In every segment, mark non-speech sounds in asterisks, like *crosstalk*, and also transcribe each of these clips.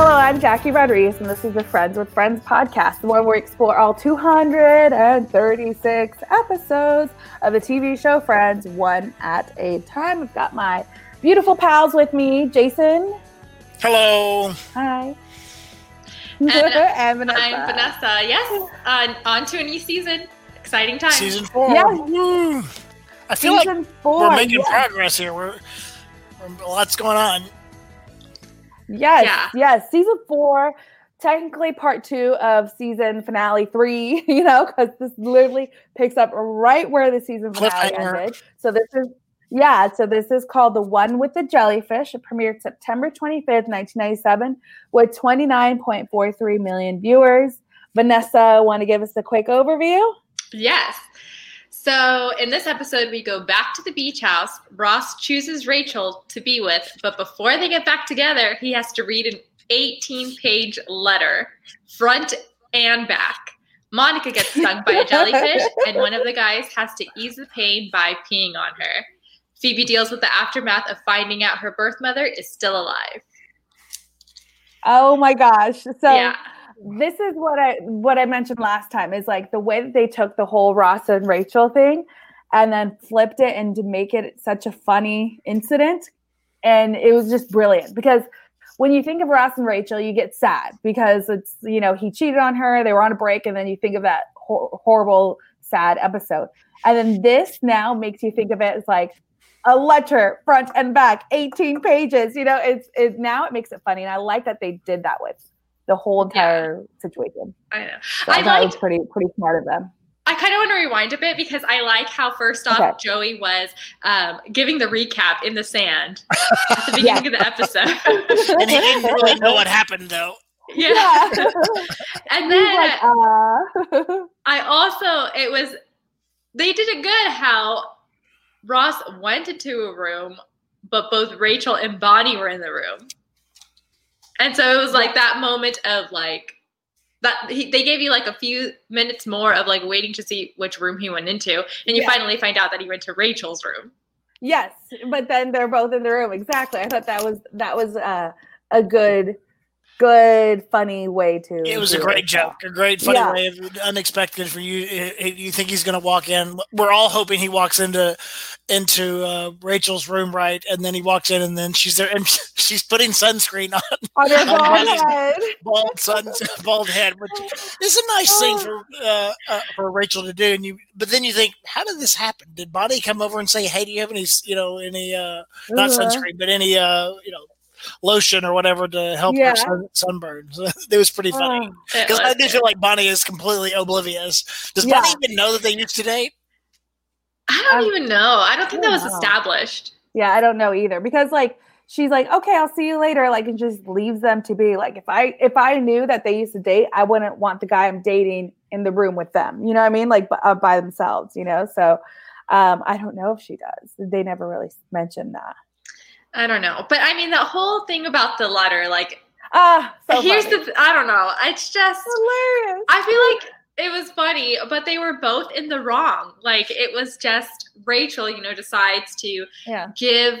Hello, I'm Jackie Rodriguez, and this is the Friends with Friends podcast, the one where we explore all 236 episodes of the TV show Friends, one at a time. I've got my beautiful pals with me, Jason. Hello. Hi. And, and Vanessa. I'm Vanessa. Yes, uh, on to a new season. Exciting time. Season four. Yes. Woo. I feel Season like four, we're making yes. progress here. We're, we're lots going on. Yes, Yeah. yes. Season four, technically part two of season finale three, *laughs* you know, because this literally picks up right where the season finale ended. So this is, yeah, so this is called The One with the Jellyfish. It premiered September 25th, 1997, with 29.43 million viewers. Vanessa, want to give us a quick overview? Yes. So in this episode, we go back to the beach house. Ross chooses Rachel to be with, but before they get back together, he has to read an 18 page letter, front and back. Monica gets stung by a jellyfish, and one of the guys has to ease the pain by peeing on her. Phoebe deals with the aftermath of finding out her birth mother is still alive. Oh my gosh. So yeah. This is what I what I mentioned last time is like the way that they took the whole Ross and Rachel thing and then flipped it and to make it such a funny incident. And it was just brilliant because when you think of Ross and Rachel, you get sad because it's, you know, he cheated on her, they were on a break, and then you think of that hor- horrible, sad episode. And then this now makes you think of it as like a letter front and back 18 pages you know it's it now it makes it funny and i like that they did that with the whole entire situation I know. so i, I thought it was pretty pretty smart of them I kind of want to rewind a bit because I like how first off Okay. Joey was um, giving the recap in the sand *laughs* at the beginning of the episode. And he didn't *laughs* really know what happened, though. yeah. *laughs* and then like, uh, I also it was they did it good how Ross went into a room, but both Rachel and Bonnie were in the room. And so it was like that moment of like that he, they gave you like a few minutes more of like waiting to see which room he went into, and you Yeah. finally find out that he went to Rachel's room. yes but then they're both in the room exactly i thought that was that was uh, a good good funny way to It was a great it. joke, a great funny Yeah. way of unexpected for you. eh, You think he's going to walk in? We're all hoping he walks into into uh, Rachel's room, right? And then he walks in, and then she's there, and *laughs* she's putting sunscreen on, on *laughs* On bald Bonnie's- head. *laughs* bald sun, bald head, which is a nice thing for uh, uh, for Rachel to do. And you, but then you think, how did this happen? Did Bonnie come over and say, "Hey, do you have any, you know, any uh, not Uh-huh. sunscreen, but any uh, you know, lotion or whatever to help Yeah. her sun, sunburns?" *laughs* it was pretty funny. Oh. Because I do feel like Bonnie is completely oblivious. Does Yeah. Bonnie even know that they used to date? I don't Um, even know. I don't think that was don't know. established. Yeah, I don't know either because like she's like, okay, I'll see you later. Like, and just leaves them to be like, if I if I knew that they used to date, I wouldn't want the guy I'm dating in the room with them. You know what I mean? Like b- uh, by themselves. You know, so um, I don't know if she does. They never really mentioned that. I don't know. But I mean, the whole thing about the letter, like, Ah, so here's funny. the, I don't know. It's just, hilarious. I feel like it was funny, but they were both in the wrong. Like, it was just Rachel, you know, decides to Yeah. give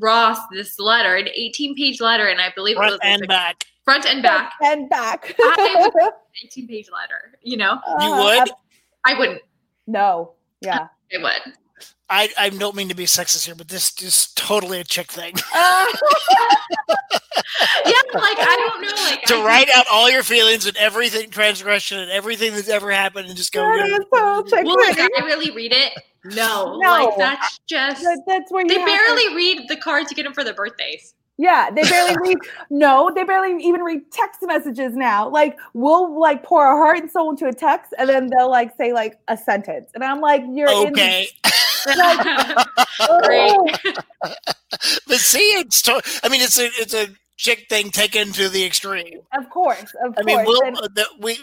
Ross this letter, an 18 page letter, and I believe it was Front and like back. front and back, and back. I *laughs* 18 page letter, you know? You Uh, would? I wouldn't. no. Yeah. I would. I, I don't mean to be sexist here, but this is totally a chick thing. *laughs* Uh, *laughs* yeah, like, I don't know. Like, to I write out all your feelings and everything, transgression and everything that's ever happened, and just go. That is so chick Well, like. I really read it. No, No. like that's just That- that's where you they have to- barely read the cards you get them for their birthdays. Yeah, they barely *laughs* read. No, they barely even read text messages now. Like, we'll like pour our heart and soul into a text, and then they'll like say like a sentence, and I'm like, "You're Okay, In, *laughs* Great. but see, it's. To- I mean, it's a it's a chick thing taken to the extreme. of course, of course. I mean. Will, and- uh, the, we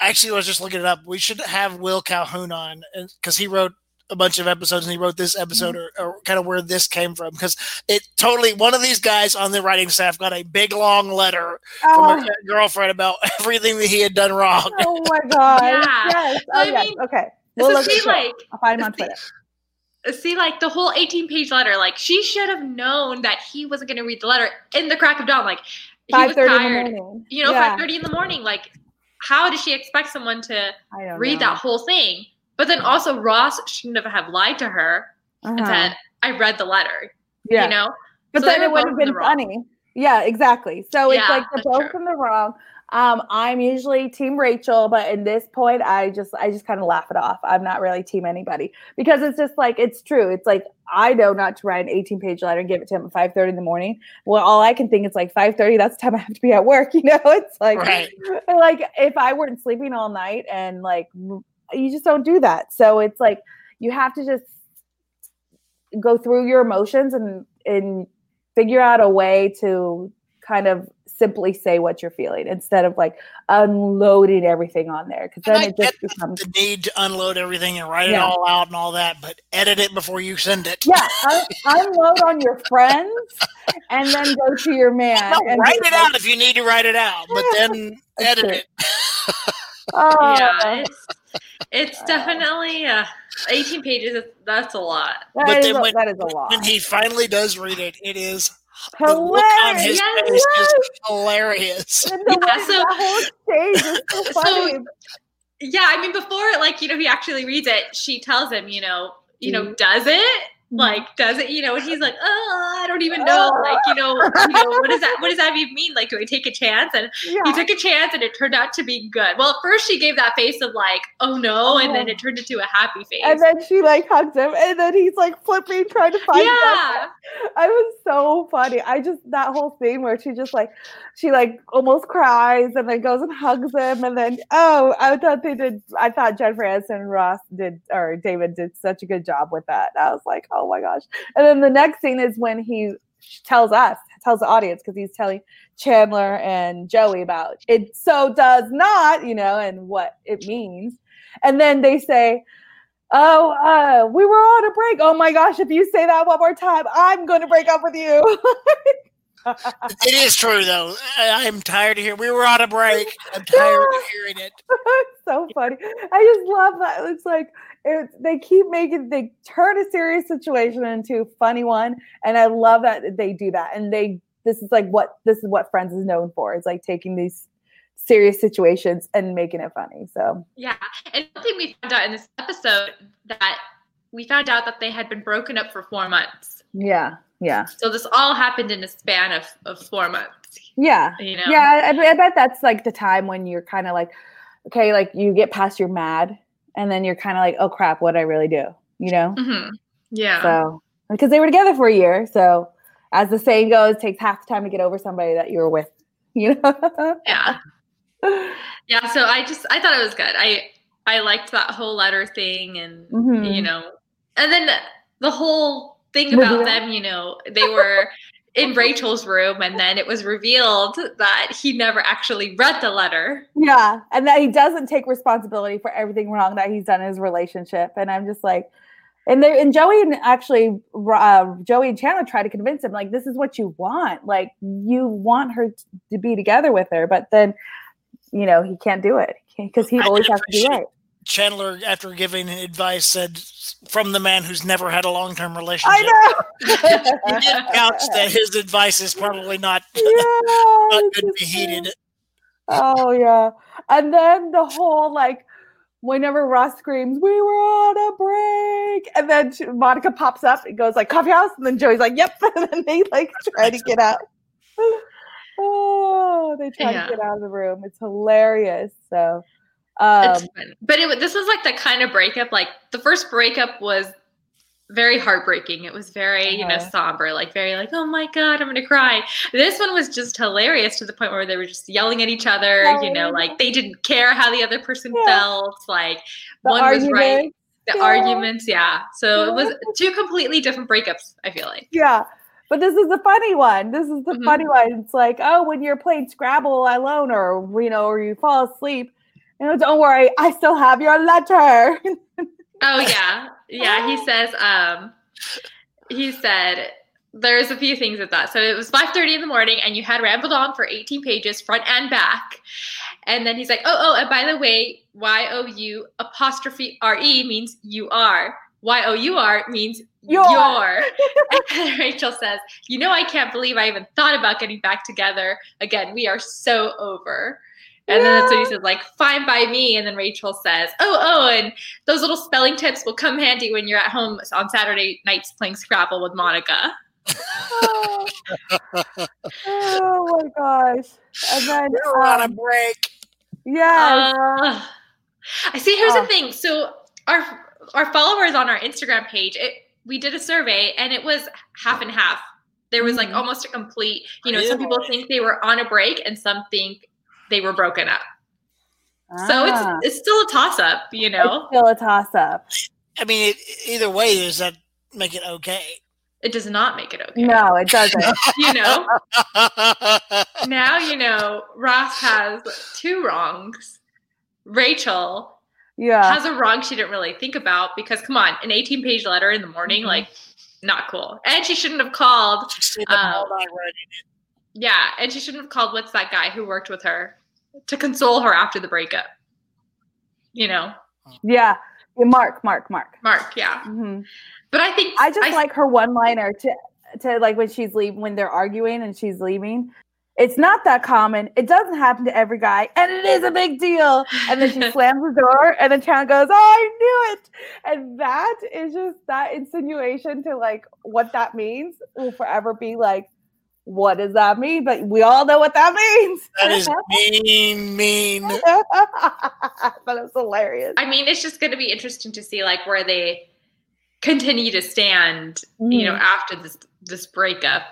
actually I was just looking it up. We should have Wil Calhoun on because he wrote a bunch of episodes and he wrote this episode Mm-hmm. or, or kind of where this came from because it totally one of these guys on the writing staff got a big long letter from oh, a girlfriend about *laughs* everything that he had done wrong. oh my god! Yeah. Yes. Oh I yes. mean, okay. We'll so look see, like, I'll find him on see- Twitter. see, like the whole 18 page letter, like she should have known that he wasn't going to read the letter in the crack of dawn. Like, he was 5:30 in the tired. morning. You know, Yeah. five thirty in the morning. Like, how does she expect someone to read know. that whole thing? But then also Ross shouldn't have, have lied to her and Uh-huh. said, "I read the letter." Yeah. You know, But So then it would have been funny. Yeah, exactly. So it's Yeah, like they're both true. in the wrong. Um, I'm usually team Rachel, but in this point, I just I just kind of laugh it off. I'm not really team anybody because it's just like it's true. It's like I know not to write an 18 page letter and give it to him at 5:30 in the morning. Well, all I can think is like 5:30. That's the time I have to be at work. *laughs* You know, it's like Right. like if I weren't sleeping all night and like you just don't do that. So it's like you have to just go through your emotions and and figure out a way to kind of simply say what you're feeling instead of like unloading everything on there because then I it just get becomes the need to unload everything and write it all out and all that, but edit it before you send it. yeah un- unload on your friends and then go to your man No, and write it like, out if you need to write it out, but *laughs* then edit true. it. *laughs* oh, yeah, it's, it's definitely uh, 18 pages. That's a lot. that But is then a- when- that is a lot When he finally does read it, it is the look on hilarious his Yes. face is hilarious. *laughs* and the Yeah, way so- that whole stage is so *laughs* So- Yeah, I mean, before like you know he actually reads it, she tells him, you know, you know, Mhm. does it? Like, does it? You know, and he's like, oh, I don't even know. *laughs* Like, you know, you know, what does that? What does that even mean? Like, do I take a chance? And yeah. he took a chance, and it turned out to be good. Well, at first she gave that face of like, oh no, and then oh. it turned into a happy face. and then she like hugs him and then he's like flipping trying to find yeah. I was so funny. I just that whole scene where she just like she like almost cries and then goes and hugs him and then oh I thought they did I thought Jennifer Aniston and Ross did or David did such a good job with that. I was like oh my gosh. And then the next scene is when he tells us tells the audience because he's telling Chandler and Joey about it so does not you know and what it means. And then they say Oh, uh, we were on a break. Oh my gosh, if you say that one more time, I'm going to break up with you. *laughs* It is true though. I, I'm tired of hearing. We were on a break. I'm *laughs* tired of hearing it. *laughs* so funny. I just love that. It's like it, they keep making they turn a serious situation into a funny one, and I love that they do that. And they this is like what this is what Friends is known for. It's like taking these serious situations and making it funny. So yeah. And one thing we found out in this episode that we found out that they had been broken up for four months. yeah, yeah, So this all happened in a span of, of four months. yeah. You know? Yeah, I, I bet that's like the time when you're kind of like, okay, like you get past your mad, and then you're kind of like, oh crap, what I really do, you know? hmm Yeah. So because they were together for a year, so as the saying goes, it takes half the time to get over somebody that you were with, *laughs* you know? yeah. Yeah. So I just I thought it was good. I I liked that whole letter thing and Mhm. you know and then the whole thing about them, you know, they were in *laughs* Rachel's room and then it was revealed that he never actually read the letter. Yeah, and that he doesn't take responsibility for everything wrong that he's done in his relationship, and I'm just like, and there and Joey and actually uh, Joey and Chandler try to convince him like this is what you want, like you want her to be together with her, but then you know he can't do it because he always has to be right. Chandler, after giving advice, said from the man who's never had a long term relationship. I He know. did couch that his advice is probably not, *laughs* yeah, *laughs* not it's good to be just- heeded. Oh yeah. And then the whole like whenever Ross screams, "We were on a break," and then she- Monica pops up and goes like "Coffee house," and then Joey's like, "Yep," *laughs* and then they like try to get out. Oh, they try Yeah. to get out of the room. It's hilarious. So, um, But it, this was like the kind of breakup. Like the first breakup was very heartbreaking. It was very, you know, Uh-huh. somber. Like very, like, oh my god, I'm gonna cry. This one was just hilarious to the point where they were just yelling at each other. You know, like they didn't care how the other person Yeah. felt. Like the one was right. The Yeah. arguments, yeah. So it was two completely different breakups. I feel like. Yeah. But this is the funny one. This is the Mhm. funny one. It's like, oh, when you're playing Scrabble alone or you know, or you fall asleep, you know, don't worry, I still have your letter. Oh yeah, yeah. He *laughs* says, um, he said there's a few things with that. So it was 5:30 in the morning, and you had rambled on for 18 pages, front and back. And then he's like, oh, oh, and by the way, Y O U apostrophe R E means you are. Y O U R means Your. your. *laughs* and Rachel says, You know, I can't believe I even thought about getting back together. Again, we are so over. And then that's what he says, like, fine by me. And then Rachel says, Oh, oh, and those little spelling tips will come handy when you're at home on Saturday nights playing Scrabble with Monica. oh, *laughs* oh my gosh. And then, We're on a um, break. yeah. Uh, I see. Here's Oh. the thing. So our our followers on our Instagram page, it, we did a survey, and it was half and half. There was like Mhm. almost a complete. You know, some people think they were on a break, and some think they were broken up. So Ah, it's it's still a toss up. You it's know, still a toss up. I mean, it, either way, does that make it okay? it does not make it okay. No, it doesn't. *laughs* You know, *laughs* now you know Ross has two wrongs. Rachel Yeah. has a wrong she didn't really think about because come on, an 18 page letter in the morning, Mhm. like not cool. And she shouldn't have called. She stayed up all Um, night writing it. Yeah, and she shouldn't have called what's that guy who worked with her to console her after the breakup. You know, Yeah. Mark, Mark, Mark. Mark, yeah. hmm But I think I just like her one liner to to like when she's leaving when they're arguing and she's leaving. It's not that common. It doesn't happen to every guy, and it is a big deal. And then she *laughs* slams the door, and then Chan goes, "Oh, I knew it." And that is just that insinuation to like what that means will forever be like, what does that mean? But we all know what that means. That is *laughs* mean, mean. *laughs* but it's hilarious. I mean, it's just going to be interesting to see like where they continue to stand, you know, Mhm. after this this breakup.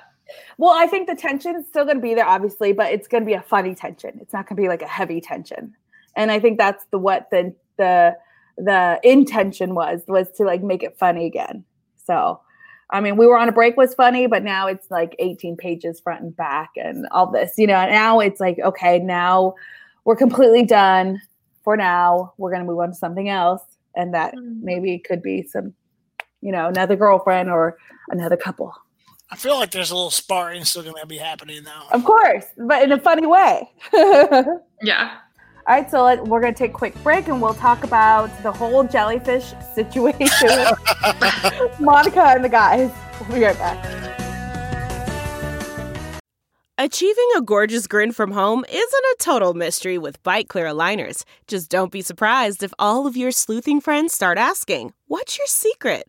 Well, I think the tension is still going to be there, obviously, but it's going to be a funny tension. It's not going to be like a heavy tension, and I think that's the what the the the intention was was to like make it funny again. So, I mean, we were on a break was funny, but now it's like 18 pages front and back and all this. You know, now it's like okay, now we're completely done for now. We're going to move on to something else, and that mm-hmm. maybe could be some, you know, another girlfriend or another couple. I feel like there's a little sparring still going to be happening now. Of course, but in a funny way. *laughs* All right, so let, we're going to take a quick break and we'll talk about the whole jellyfish *laughs* situation *laughs* Monica and the guys. We'll be right back. Achieving a gorgeous grin from home isn't a total mystery with Byte Clear aligners. Just don't be surprised if all of your sleuthing friends start asking, What's your secret?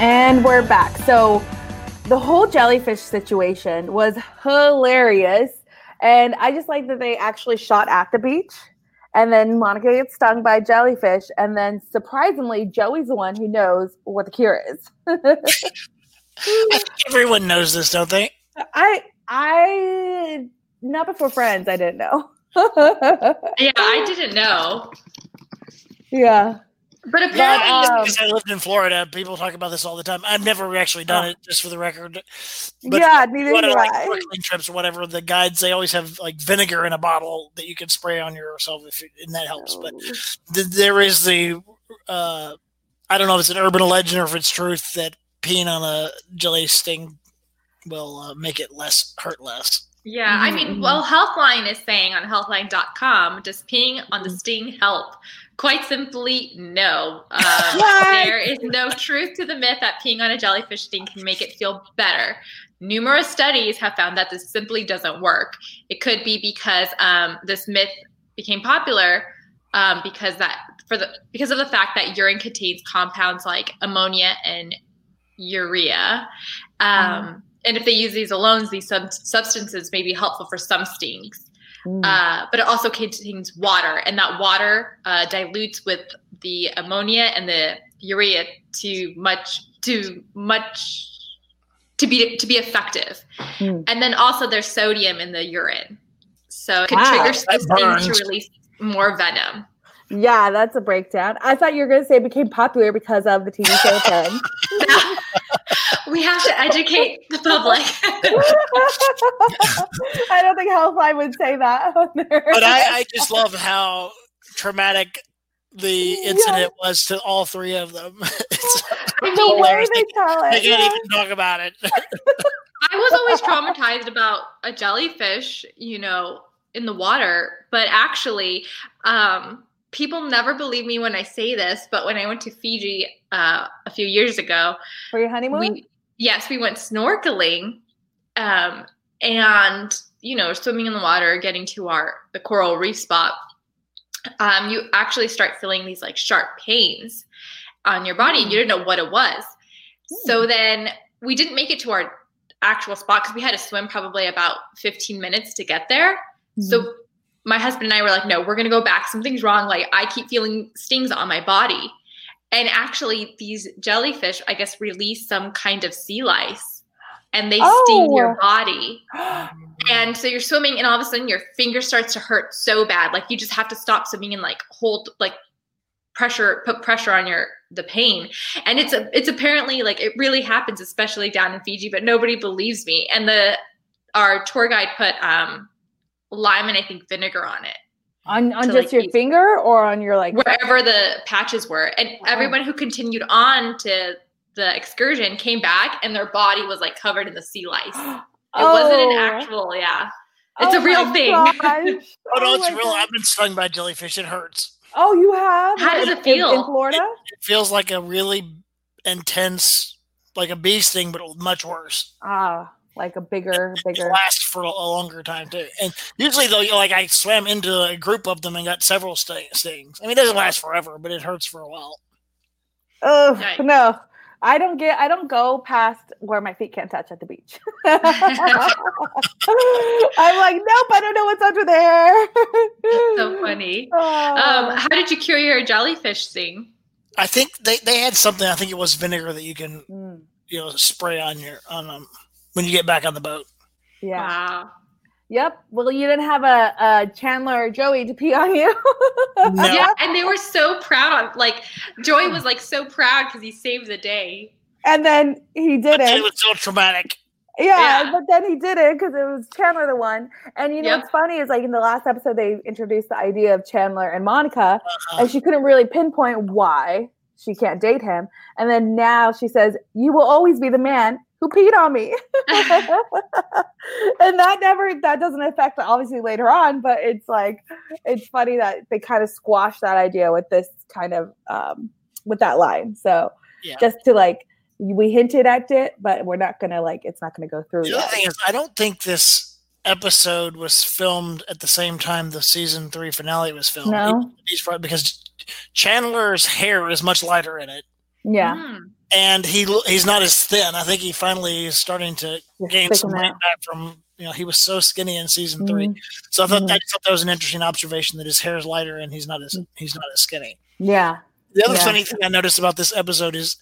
And we're back. So the whole jellyfish situation was hilarious. And I just like that they actually shot at the beach. And then Monica gets stung by a jellyfish. And then surprisingly, Joey's the one who knows what the cure is. I *laughs* think everyone knows this, don't they? I I not before friends, I didn't know. *laughs* Yeah, I didn't know. yeah. But apparently um, because I lived in Florida, people talk about this all the time. I've never actually done it, just for the record. But yeah, neither what do are like I. trips or whatever, the guides they always have like vinegar in a bottle that you can spray on yourself if it, and that helps. But th- there is the uh, I don't know if it's an urban legend or if it's truth that peeing on a jelly sting will uh, make it less hurt less. Yeah, I Mhm, mean, mhm. well, Healthline is saying on healthline.com, does peeing on the sting help? Quite simply, no. Um, *laughs* there is no truth to the myth that peeing on a jellyfish sting can make it feel better. Numerous studies have found that this simply doesn't work. It could be because um, this myth became popular um, because that for the because of the fact that urine contains compounds like ammonia and urea. Um, And if they use these alone, these sub- substances may be helpful for some stings. Mm. Uh, but it also contains water, and that water uh, dilutes with the ammonia and the urea to much to much to be to be effective. Mm. And then also there's sodium in the urine, so it can Wow. trigger That the sting to release more venom. Yeah, that's a breakdown. I thought you were going to say it became popular because of the TV show *laughs* 10. *laughs* we have to educate the public. *laughs* I don't think Healthline would say that. But I, I just love how traumatic the incident yeah. was to all three of them. *laughs* it's *laughs* the way they tell it. They can't yeah. even talk about it. I was always traumatized about a jellyfish, you know, in the water, but actually, um, people never believe me when I say this, but when I went to Fiji uh, a few years ago for your honeymoon, we, yes, we went snorkeling, um, and you know, swimming in the water, getting to our the coral reef spot. Um, you actually start feeling these like sharp pains on your body, and you hmm. didn't know what it was. So hmm. then we didn't make it to our actual spot because we had to swim probably about 15 minutes to get there. Mm-hmm. So my husband and I were like, no, we're going to go back. Something's wrong. Like, I keep feeling stings on my body. And actually, these jellyfish, I guess, release some kind of sea lice and they oh. sting your body. *gasps* and so you're swimming, and all of a sudden, your finger starts to hurt so bad. Like, you just have to stop swimming and like hold, like, pressure put pressure on your the pain and it's a it's apparently like it really happens especially down in Fiji but nobody believes me and the our tour guide put um lime and I think vinegar on it. On on just like your eat. finger or on your like wherever the patches were. And oh. everyone who continued on to the excursion came back and their body was like covered in the sea lice. *gasps* It oh. wasn't an oh. actual, yeah. It's oh a real thing. *laughs* oh no, oh it's real. God. I've been stung by jellyfish. It hurts. Oh, you have? How does it feel? In, Florida? It, it, feels like a really intense, like a bee sting, but much worse. Ah like a bigger, bigger. Last for a longer time too. And usually though, you know, like I swam into a group of them and got several stings. I mean, it doesn't last forever, but it hurts for a while. Oh nice. no. I don't get I don't go past where my feet can't touch at the beach. *laughs* I'm like, nope, I don't know what's under there. so funny. Oh. Um, how did you cure your jellyfish sting? I think they, they had something, I think it was vinegar that you can mm. you know, spray on your on them when you get back on the boat. Yeah. Wow. Yep. Well, you didn't have a, a Chandler or Joey to pee on you. *laughs* no. Yeah, and they were so proud of like Joey was like so proud because he saved the day. And then he didn't. It was so traumatic. Yeah, yeah, but then he did it because it was Chandler the one. And you know yep. what's funny is like in the last episode they introduced the idea of Chandler and Monica, uh-huh. and she couldn't really pinpoint why she can't date him. And then now she says, "You will always be the man who peed on me. *laughs* *laughs* And that never that doesn't affect obviously later on but it's like it's funny that they kind of squash that idea with this kind of um with that line. So yeah. just to like we hinted at it but we're not gonna like it's not gonna go through the other thing is i don't think this episode was filmed at the same time the season three finale was filmed. No. because chandler's hair is much lighter in it. Yeah. Mm and he he's not as thin. I think he finally is starting to gain some weight back from you know he was so skinny in season 3 mm-hmm. So I thought, mm-hmm. I thought that was an interesting observation that his hair is lighter and he's not as he's not as skinny. Yeah. The other yeah. funny thing I noticed about this episode is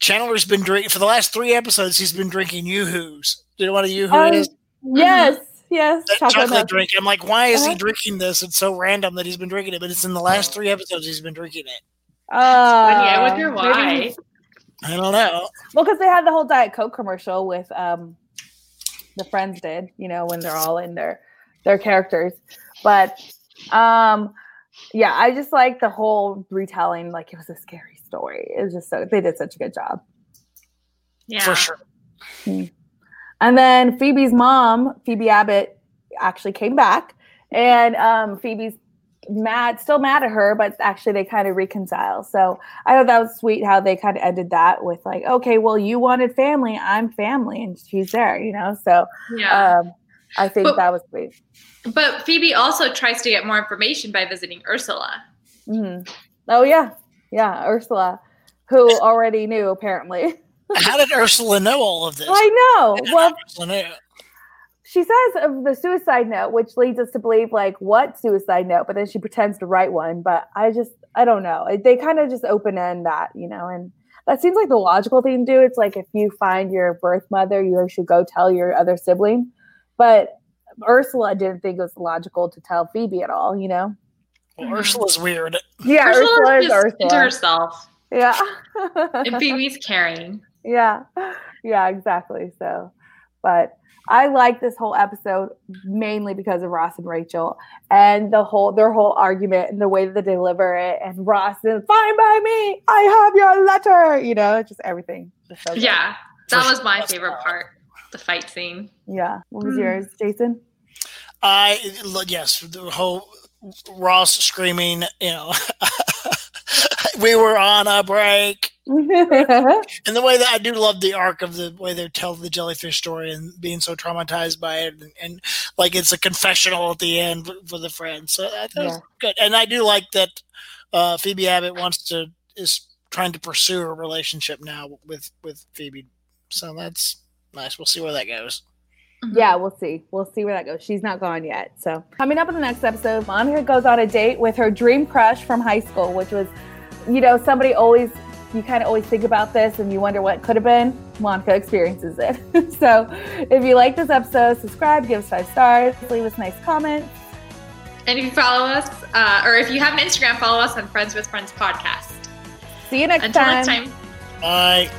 Chandler's been drinking for the last three episodes. He's been drinking yoo-hoos. Do you know what a yoo-hoo um, is? Yes. Yes, that chocolate, chocolate drink. I'm like, why is uh-huh. he drinking this? It's so random that he's been drinking it, but it's in the last three episodes he's been drinking it. Uh, yeah, I wonder why. I don't know. Well, because they had the whole Diet Coke commercial with um, the friends did, you know, when they're all in their their characters. But um, yeah, I just like the whole retelling. Like it was a scary story. It was just so they did such a good job. Yeah, for sure. Hmm. And then Phoebe's mom, Phoebe Abbott, actually came back, and um, Phoebe's mad, still mad at her, but actually they kind of reconcile. So I thought that was sweet how they kind of ended that with like, okay, well, you wanted family, I'm family, and she's there, you know. So yeah, um, I think but, that was sweet. But Phoebe also tries to get more information by visiting Ursula. Mm-hmm. Oh yeah, yeah, Ursula, who already knew apparently. How did Ursula know all of this? I know. Well, she says of the suicide note, which leads us to believe like what suicide note, but then she pretends to write one. But I just I don't know. They kind of just open end that, you know, and that seems like the logical thing to do. It's like if you find your birth mother, you should go tell your other sibling. But Ursula didn't think it was logical to tell Phoebe at all, you know. Well, Ursula's weird. Yeah, Ursula Ursula is is just into herself. Yeah. And Phoebe's caring. *laughs* yeah. Yeah, exactly. So, but I like this whole episode mainly because of Ross and Rachel and the whole their whole argument and the way that they deliver it. And Ross is fine by me. I have your letter. You know, just everything. Just so. Yeah, that was my favorite part. The fight scene. Yeah. What was Mm. yours, Jason? I yes, the whole Ross screaming, you know, *laughs* we were on a break. *laughs* And the way that I do love the arc of the way they tell the jellyfish story and being so traumatized by it, and, and like it's a confessional at the end for, for the friends. So that, that Yeah. good, and I do like that uh, Phoebe Abbott wants to is trying to pursue a relationship now with with Phoebe. So that's nice. We'll see where that goes. Yeah, we'll see. We'll see where that goes. She's not gone yet. So, coming up in the next episode, Monica goes on a date with her dream crush from high school, which was, you know, somebody always, you kind of always think about this and you wonder what could have been. Monica experiences it. *laughs* so, if you like this episode, subscribe, give us five stars, leave us nice comments. And if you follow us, uh, or if you have an Instagram, follow us on Friends with Friends podcast. See you next Until time. next time. Bye.